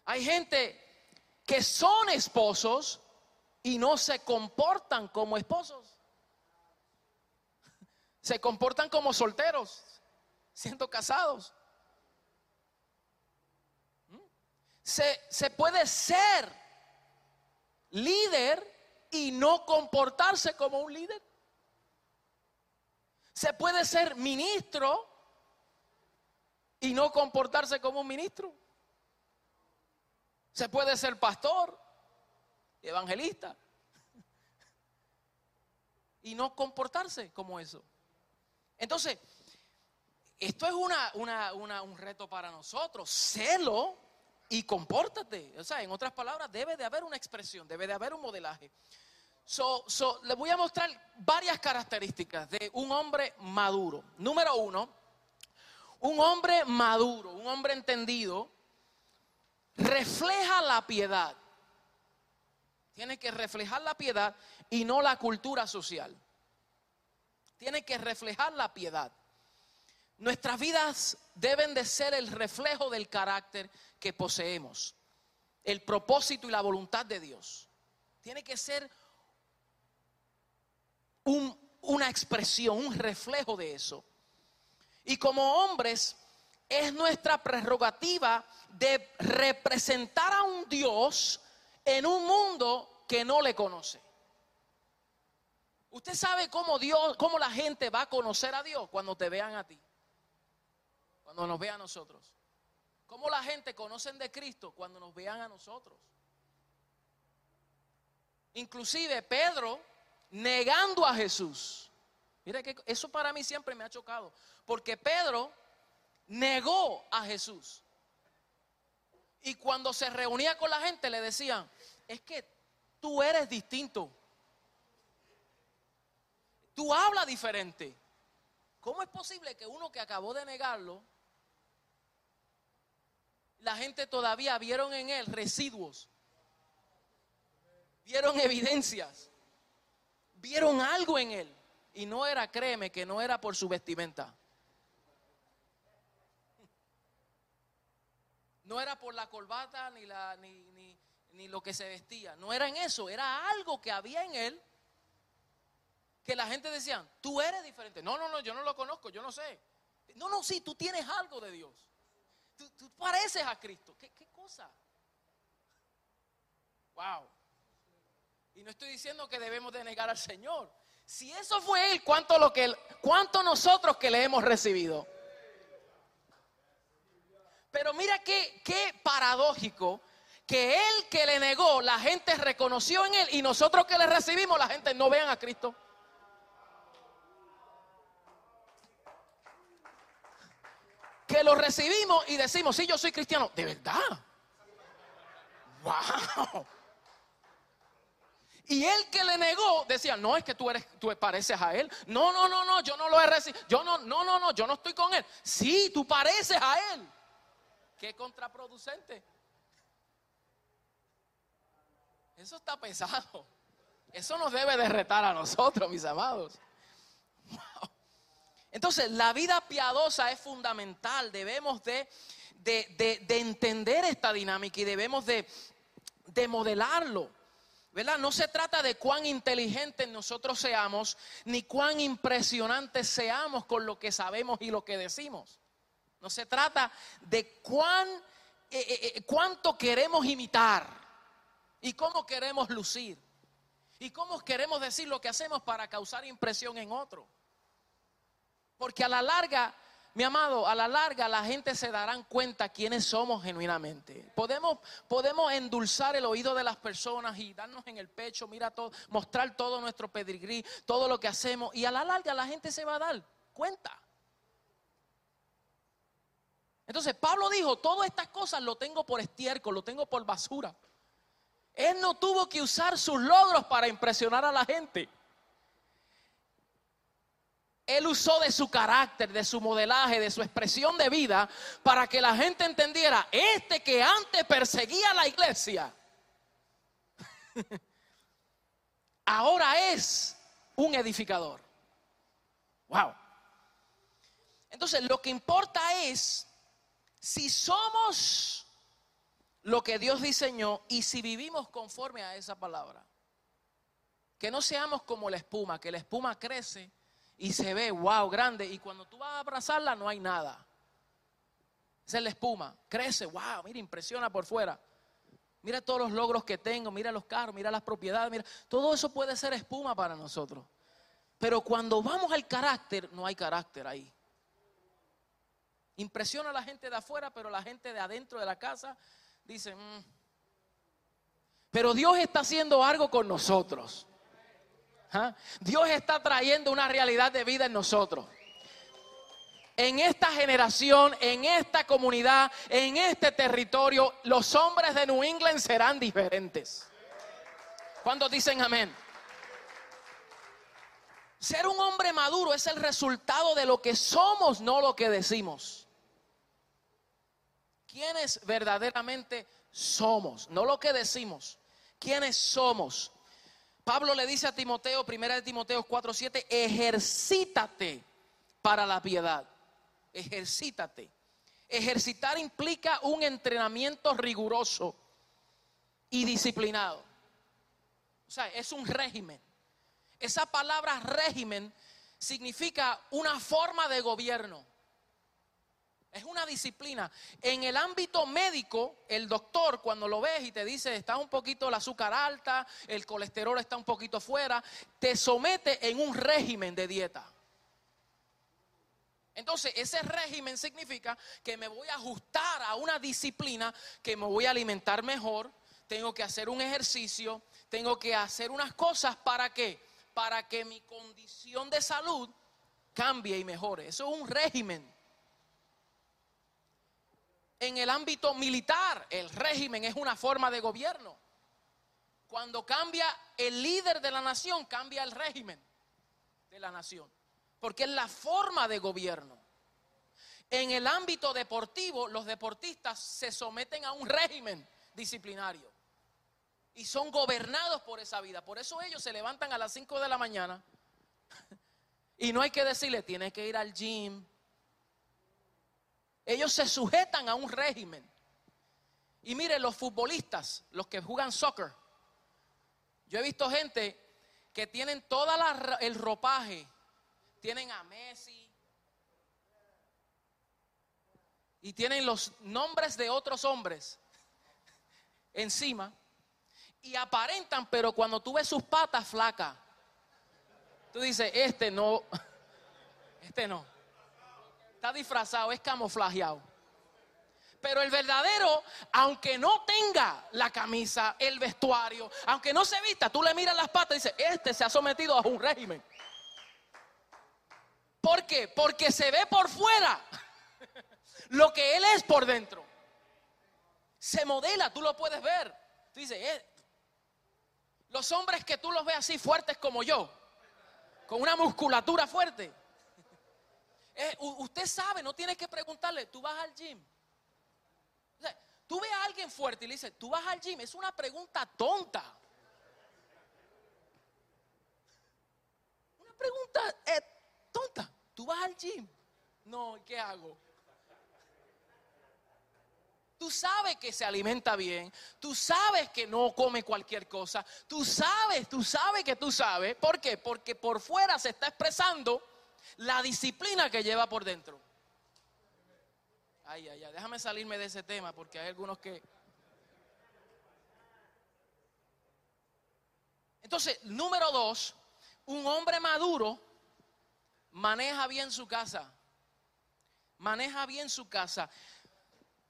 Hay gente que son esposos y no se comportan como esposos. Se comportan como solteros, siendo casados. ¿Mm? Se, se puede ser líder y no comportarse como un líder. Se puede ser ministro y no comportarse como un ministro. Se puede ser pastor, evangelista, y no comportarse como eso. Entonces, esto es una, un reto para nosotros. Celo y compórtate. O sea, en otras palabras, debe de haber una expresión, debe de haber un modelaje. So, les voy a mostrar varias características de un hombre maduro. Número uno, un hombre maduro, un hombre entendido, refleja la piedad. Tiene que reflejar la piedad y no la cultura social. Tiene que reflejar la piedad. Nuestras vidas deben de ser el reflejo del carácter que poseemos, el propósito y la voluntad de Dios. Tiene que ser una expresión, un reflejo de eso. Y como hombres es nuestra prerrogativa de representar a un Dios en un mundo que no le conoce. Usted sabe cómo Dios, cómo la gente va a conocer a Dios cuando te vean a ti, cuando nos vean a nosotros. Cómo la gente conocen de Cristo cuando nos vean a nosotros. Inclusive Pedro negando a Jesús. Mira que eso para mí siempre me ha chocado, porque Pedro negó a Jesús. Y cuando se reunía con la gente le decían, es que tú eres distinto. Tú hablas diferente. ¿Cómo es posible que uno que acabó de negarlo la gente todavía vieron en él residuos, vieron evidencias, vieron algo en él. Y no era, créeme, que no era por su vestimenta. No era por la corbata ni, la, ni, ni lo que se vestía. No era en eso, era algo que había en él que la gente decía, tú eres diferente. No, no, no, yo no lo conozco, yo no sé. No, no, sí, tú tienes algo de Dios. Tú, pareces a Cristo. ¿Qué, ¿Qué, cosa? Wow. Y no estoy diciendo que debemos de negar al Señor. Si eso fue Él, ¿cuánto, lo que, cuánto nosotros que le hemos recibido? Pero mira qué, qué paradójico que Él que le negó, la gente reconoció en Él y nosotros que le recibimos, la gente no vean a Cristo. que lo recibimos y decimos, sí, yo soy cristiano. De verdad. Wow. Y él que le negó decía, no es que tú eres, tú pareces a él. No, no, no, no, yo no lo he recibido. Yo no, no, no, no, yo no estoy con él. Sí, tú pareces a él. Qué contraproducente. Eso está pesado. Eso nos debe de retar a nosotros, mis amados. Entonces, la vida piadosa es fundamental. Debemos de, entender esta dinámica y debemos de, modelarlo. ¿Verdad? No se trata de cuán inteligentes nosotros seamos, ni cuán impresionantes seamos con lo que sabemos y lo que decimos. No se trata de cuán, eh, eh, eh, cuánto queremos imitar y cómo queremos lucir y cómo queremos decir lo que hacemos para causar impresión en otro. Porque a la larga, mi amado, a la larga la gente se darán cuenta quiénes somos genuinamente. Podemos, podemos endulzar el oído de las personas y darnos en el pecho, mira todo, mostrar todo nuestro pedigrí, todo lo que hacemos. Y a la larga la gente se va a dar cuenta. Entonces Pablo dijo, todas estas cosas lo tengo por estiércol, lo tengo por basura. Él no tuvo que usar sus logros para impresionar a la gente. Él usó de su carácter, de su modelaje, de su expresión de vida para que la gente entendiera, este que antes perseguía a la iglesia, ahora es un edificador. Wow. Entonces, lo que importa es si somos lo que Dios diseñó y si vivimos conforme a esa palabra. Que no seamos como la espuma, que la espuma crece y se ve, wow, grande. Y cuando tú vas a abrazarla no hay nada. Esa es la espuma. Crece, wow, mira, impresiona por fuera. Mira todos los logros que tengo, mira los carros, mira las propiedades, mira. Todo eso puede ser espuma para nosotros. Pero cuando vamos al carácter, no hay carácter ahí. Impresiona a la gente de afuera, pero la gente de adentro de la casa dice, mm". pero Dios está haciendo algo con nosotros. ¿Ah? Dios está trayendo una realidad de vida en nosotros. En esta generación, en esta comunidad, en este territorio, los hombres de New England serán diferentes. ¿Cuántos dicen amén? Ser un hombre maduro es el resultado de lo que somos, no lo que decimos. ¿Quiénes verdaderamente somos? No lo que decimos. ¿Quiénes somos? Pablo le dice a Timoteo, primera de Timoteo 4:7, ejercítate para la piedad. Ejercítate. Ejercitar implica un entrenamiento riguroso y disciplinado. O sea, es un régimen. Esa palabra régimen significa una forma de gobierno. Es una disciplina. En el ámbito médico, el doctor cuando lo ves y te dice está un poquito el azúcar alta, el colesterol está un poquito fuera, te somete en un régimen de dieta. Entonces, ese régimen significa que me voy a ajustar a una disciplina, que me voy a alimentar mejor, tengo que hacer un ejercicio, tengo que hacer unas cosas para qué? Para que mi condición de salud cambie y mejore. Eso es un régimen en el ámbito militar, el régimen es una forma de gobierno. Cuando cambia el líder de la nación, cambia el régimen de la nación. Porque es la forma de gobierno. En el ámbito deportivo, los deportistas se someten a un régimen disciplinario y son gobernados por esa vida. Por eso ellos se levantan a las 5 de la mañana y no hay que decirle, tiene que ir al gym. Ellos se sujetan a un régimen. Y mire, los futbolistas, los que juegan soccer, yo he visto gente que tienen todo el ropaje, tienen a Messi. Y tienen los nombres de otros hombres encima. Y aparentan, pero cuando tú ves sus patas flacas, tú dices, este no, este no, está disfrazado, es camuflajeado. Pero el verdadero, aunque no tenga la camisa, el vestuario, aunque no se vista, tú le miras las patas y dices, este se ha sometido a un régimen. ¿Por qué? Porque se ve por fuera lo que él es por dentro. Se modela, tú lo puedes ver. Tú dices, eh, los hombres que tú los ves así fuertes como yo, con una musculatura fuerte. Eh, usted sabe, no tiene que preguntarle, tú vas al gym. Tú ves a alguien fuerte y le dices, tú vas al gym. Es una pregunta tonta. Una pregunta eh, tonta. ¿Tú vas al gym? No, ¿qué hago? Tú sabes que se alimenta bien. Tú sabes que no come cualquier cosa. Tú sabes, tú sabes que tú sabes. ¿Por qué? Porque por fuera se está expresando la disciplina que lleva por dentro. Ay, ay, ay, déjame salirme de ese tema porque hay algunos que... Entonces, número dos, un hombre maduro maneja bien su casa. Maneja bien su casa.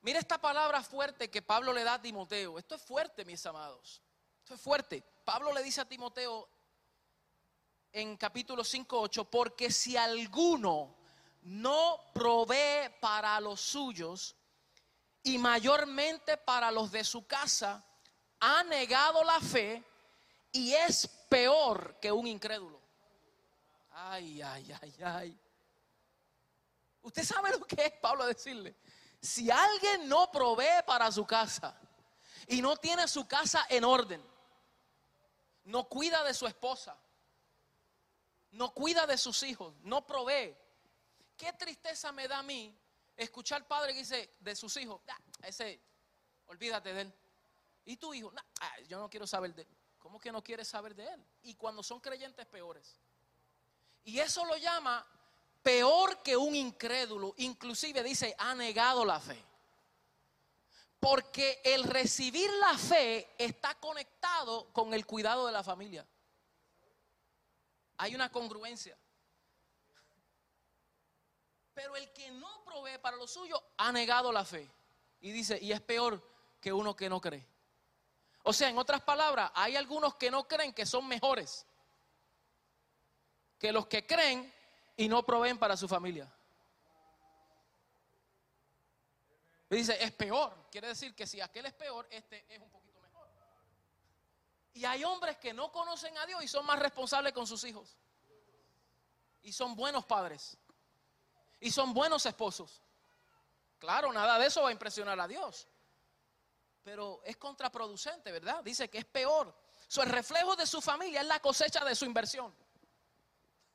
Mira esta palabra fuerte que Pablo le da a Timoteo. Esto es fuerte, mis amados. Esto es fuerte. Pablo le dice a Timoteo en capítulo 5, 8, porque si alguno no provee para los suyos y mayormente para los de su casa, ha negado la fe y es peor que un incrédulo. Ay, ay, ay, ay. Usted sabe lo que es Pablo decirle. Si alguien no provee para su casa y no tiene su casa en orden, no cuida de su esposa, no cuida de sus hijos, no provee, qué tristeza me da a mí escuchar padre que dice de sus hijos, ese, olvídate de él. Y tu hijo, yo no quiero saber de él. ¿Cómo que no quieres saber de él? Y cuando son creyentes peores. Y eso lo llama peor que un incrédulo. Inclusive dice, ha negado la fe. Porque el recibir la fe está conectado con el cuidado de la familia. Hay una congruencia. Pero el que no provee para lo suyo ha negado la fe. Y dice, y es peor que uno que no cree. O sea, en otras palabras, hay algunos que no creen que son mejores que los que creen y no proveen para su familia. Y dice, es peor. Quiere decir que si aquel es peor, este es un. Y hay hombres que no conocen a Dios y son más responsables con sus hijos. Y son buenos padres y son buenos esposos. Claro, nada de eso va a impresionar a Dios. Pero es contraproducente, ¿verdad? Dice que es peor. Su el reflejo de su familia es la cosecha de su inversión.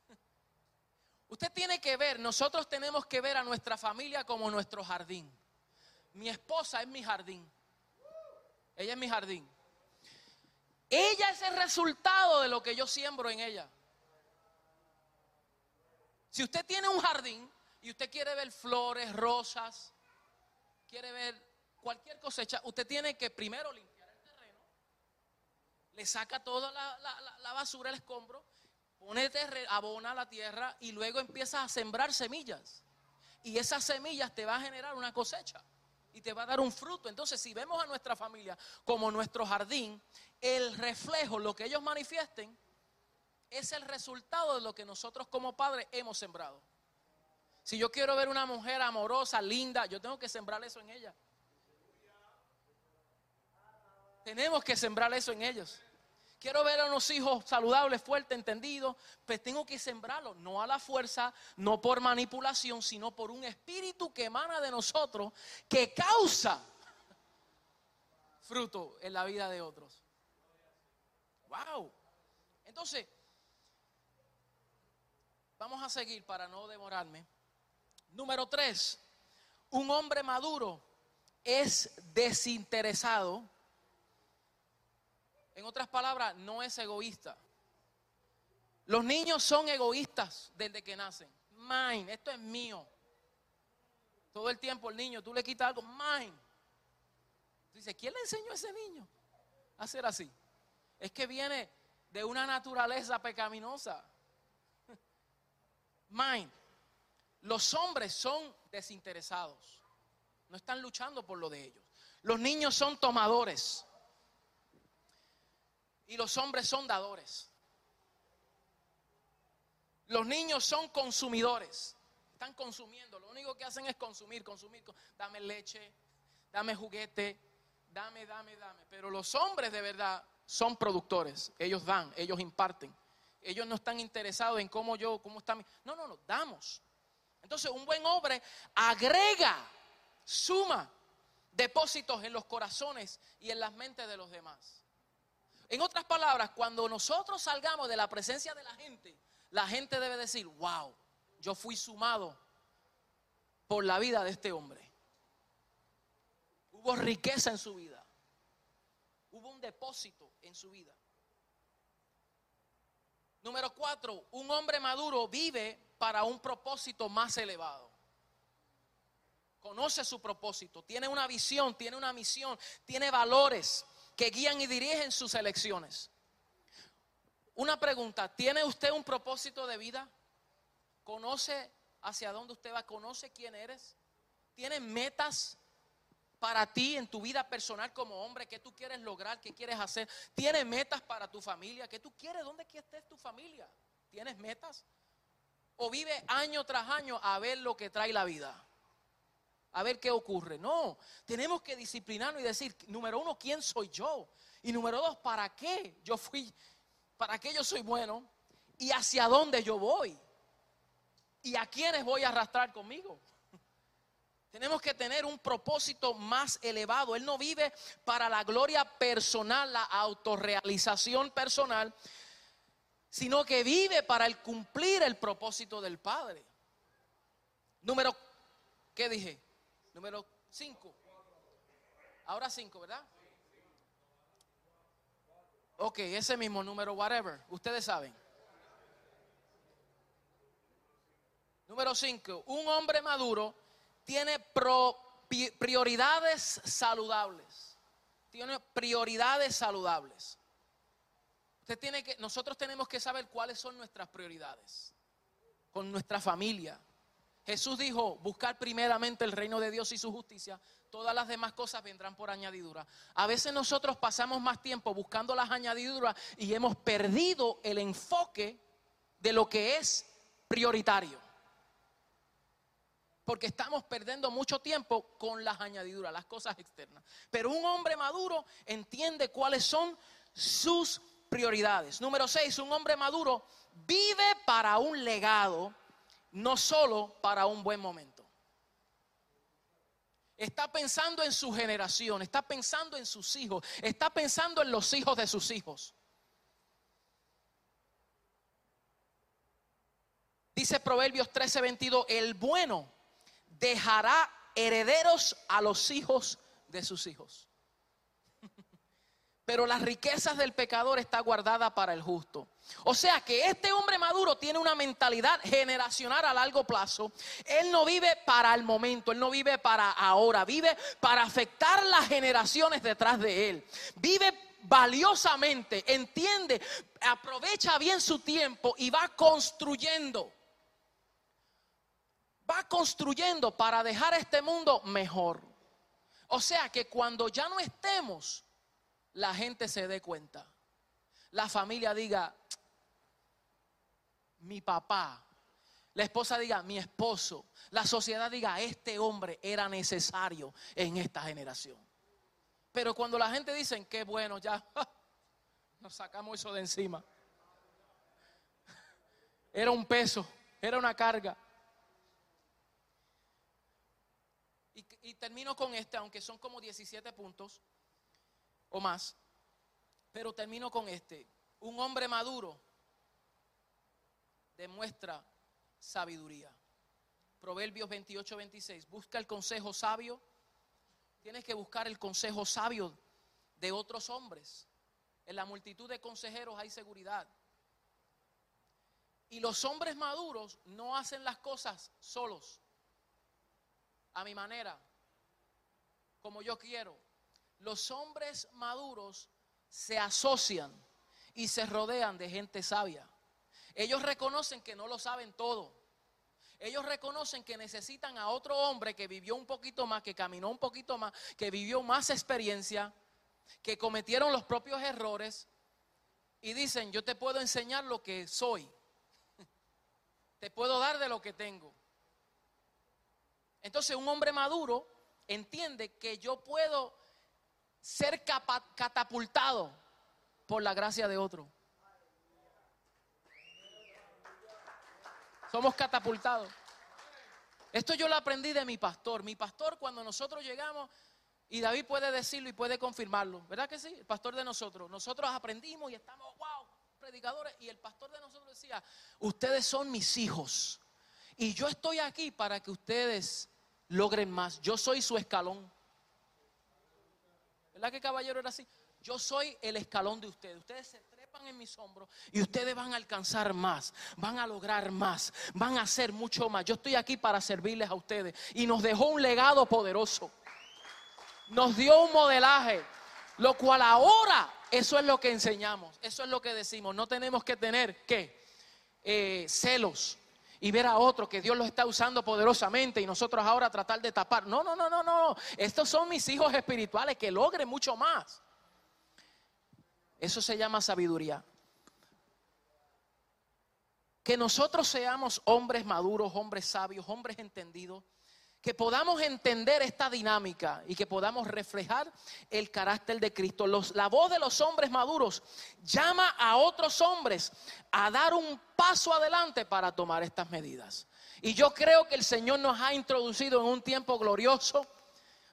Usted tiene que ver, nosotros tenemos que ver a nuestra familia como nuestro jardín. Mi esposa es mi jardín. Ella es mi jardín. Ella es el resultado de lo que yo siembro en ella. Si usted tiene un jardín, y usted quiere ver flores, rosas, quiere ver cualquier cosecha, usted tiene que primero limpiar el terreno, le saca toda la, basura, el escombro, pone terreno, abona la tierra y luego empieza a sembrar semillas. Y esas semillas te va a generar una cosecha y te va a dar un fruto. Entonces, si vemos a nuestra familia como nuestro jardín, el reflejo, lo que ellos manifiesten, es el resultado de lo que nosotros como padres hemos sembrado. Si yo quiero ver una mujer amorosa, linda, yo tengo que sembrar eso en ella. Tenemos que sembrar eso en ellos. Quiero ver a unos hijos saludables, fuertes, entendidos, pues tengo que sembrarlos, no a la fuerza, no por manipulación, sino por un espíritu que emana de nosotros, que causa fruto en la vida de otros. Wow. Entonces, vamos a seguir para no demorarme. Número tres, un hombre maduro es desinteresado en otras palabras, no es egoísta. Los niños son egoístas desde que nacen. Mine, esto es mío. Todo el tiempo el niño, tú le quitas algo, mine. Tú dices, ¿quién le enseñó a ese niño a ser así? Es que viene de una naturaleza pecaminosa. Mine. Los hombres son desinteresados. No están luchando por lo de ellos. Los niños son tomadores. Y los hombres son dadores. Los niños son consumidores. Están consumiendo. Lo único que hacen es consumir, consumir. Dame leche, dame juguete, dame, dame, dame. Pero los hombres de verdad son productores. Ellos dan, ellos imparten. Ellos no están interesados en cómo yo, cómo está mi. No, no, no, damos. Entonces, un buen hombre agrega, suma depósitos en los corazones y en las mentes de los demás. En otras palabras, cuando nosotros salgamos de la presencia de la gente, la gente debe decir, wow, yo fui sumado por la vida de este hombre. Hubo riqueza en su vida. Hubo un depósito en su vida. Número cuatro, un hombre maduro vive para un propósito más elevado. Conoce su propósito, tiene una visión, tiene una misión, tiene valores que guían y dirigen sus elecciones. Una pregunta, ¿tiene usted un propósito de vida? ¿Conoce hacia dónde usted va? ¿Conoce quién eres? ¿Tiene metas para ti en tu vida personal como hombre? ¿Qué tú quieres lograr? ¿Qué quieres hacer? ¿Tiene metas para tu familia? ¿Qué tú quieres? ¿Dónde estés tu familia? ¿Tienes metas? ¿O vive año tras año a ver lo que trae la vida? A ver qué ocurre. No, tenemos que disciplinarnos y decir, número uno, ¿quién soy yo? Y número dos, ¿para qué yo fui? ¿Para qué yo soy bueno? ¿Y hacia dónde yo voy? ¿Y a quiénes voy a arrastrar conmigo? Tenemos que tener un propósito más elevado. Él no vive para la gloria personal, la autorrealización personal, sino que vive para el cumplir el propósito del Padre. Número, ¿qué dije? Número 5. Ahora 5, ¿verdad? Ok, ese mismo número, whatever. Ustedes saben. Número 5. Un hombre maduro tiene prioridades saludables. Tiene prioridades saludables. Usted tiene que, nosotros tenemos que saber cuáles son nuestras prioridades. Con nuestra familia, Jesús dijo, buscar primeramente el reino de Dios y su justicia, todas las demás cosas vendrán por añadidura. A veces nosotros pasamos más tiempo buscando las añadiduras y hemos perdido el enfoque de lo que es prioritario. Porque estamos perdiendo mucho tiempo con las añadiduras, las cosas externas. Pero un hombre maduro entiende cuáles son sus prioridades. Número seis, un hombre maduro vive para un legado no solo para un buen momento. Está pensando en su generación, está pensando en sus hijos, está pensando en los hijos de sus hijos. Dice Proverbios 13:22, el bueno dejará herederos a los hijos de sus hijos. Pero las riquezas del pecador está guardada para el justo. O sea que este hombre maduro tiene una mentalidad generacional a largo plazo. Él no vive para el momento, él no vive para ahora, vive para afectar las generaciones detrás de él. Vive valiosamente, entiende, aprovecha bien su tiempo y va construyendo. Va construyendo para dejar este mundo mejor. O sea que cuando ya no estemos, la gente se dé cuenta. La familia diga, mi papá. La esposa diga, mi esposo. La sociedad diga, este hombre era necesario en esta generación. Pero cuando la gente dice, qué bueno, ya, Nos sacamos eso de encima. Era un peso, era una carga. Y, y termino con este, aunque son como 17 puntos o más. Pero termino con este. Un hombre maduro demuestra sabiduría. Proverbios 28, 26. Busca el consejo sabio. Tienes que buscar el consejo sabio de otros hombres. En la multitud de consejeros hay seguridad. Y los hombres maduros no hacen las cosas solos, a mi manera, como yo quiero. Los hombres maduros se asocian y se rodean de gente sabia. Ellos reconocen que no lo saben todo. Ellos reconocen que necesitan a otro hombre que vivió un poquito más, que caminó un poquito más, que vivió más experiencia, que cometieron los propios errores y dicen, yo te puedo enseñar lo que soy. Te puedo dar de lo que tengo. Entonces un hombre maduro entiende que yo puedo ser catapultado por la gracia de otro. Somos catapultados. Esto yo lo aprendí de mi pastor. Mi pastor cuando nosotros llegamos, y David puede decirlo y puede confirmarlo, ¿verdad que sí? El pastor de nosotros. Nosotros aprendimos y estamos, wow, predicadores. Y el pastor de nosotros decía, ustedes son mis hijos. Y yo estoy aquí para que ustedes logren más. Yo soy su escalón. ¿Verdad que caballero era así? Yo soy el escalón de ustedes. Ustedes se trepan en mis hombros y ustedes van a alcanzar más, van a lograr más, van a hacer mucho más. Yo estoy aquí para servirles a ustedes. Y nos dejó un legado poderoso. Nos dio un modelaje, lo cual ahora eso es lo que enseñamos, eso es lo que decimos. No tenemos que tener, ¿qué? Eh, celos y ver a otro que Dios lo está usando poderosamente y nosotros ahora tratar de tapar. No, no, no, no, no. Estos son mis hijos espirituales que logren mucho más. Eso se llama sabiduría. Que nosotros seamos hombres maduros, hombres sabios, hombres entendidos, que podamos entender esta dinámica y que podamos reflejar el carácter de Cristo. la voz de los hombres maduros llama a otros hombres a dar un paso adelante para tomar estas medidas. Y yo creo que el Señor nos ha introducido en un tiempo glorioso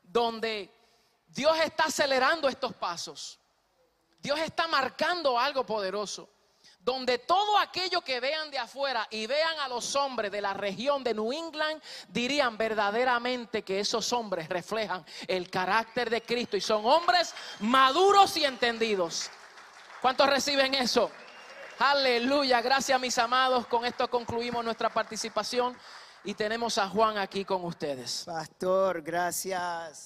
donde Dios está acelerando estos pasos. Dios está marcando algo poderoso. Donde todo aquello que vean de afuera y vean a los hombres de la región de New England, dirían verdaderamente que esos hombres reflejan el carácter de Cristo y son hombres maduros y entendidos. ¿Cuántos reciben eso? Aleluya, gracias mis amados. Con esto concluimos nuestra participación y tenemos a Juan aquí con ustedes. Pastor, gracias.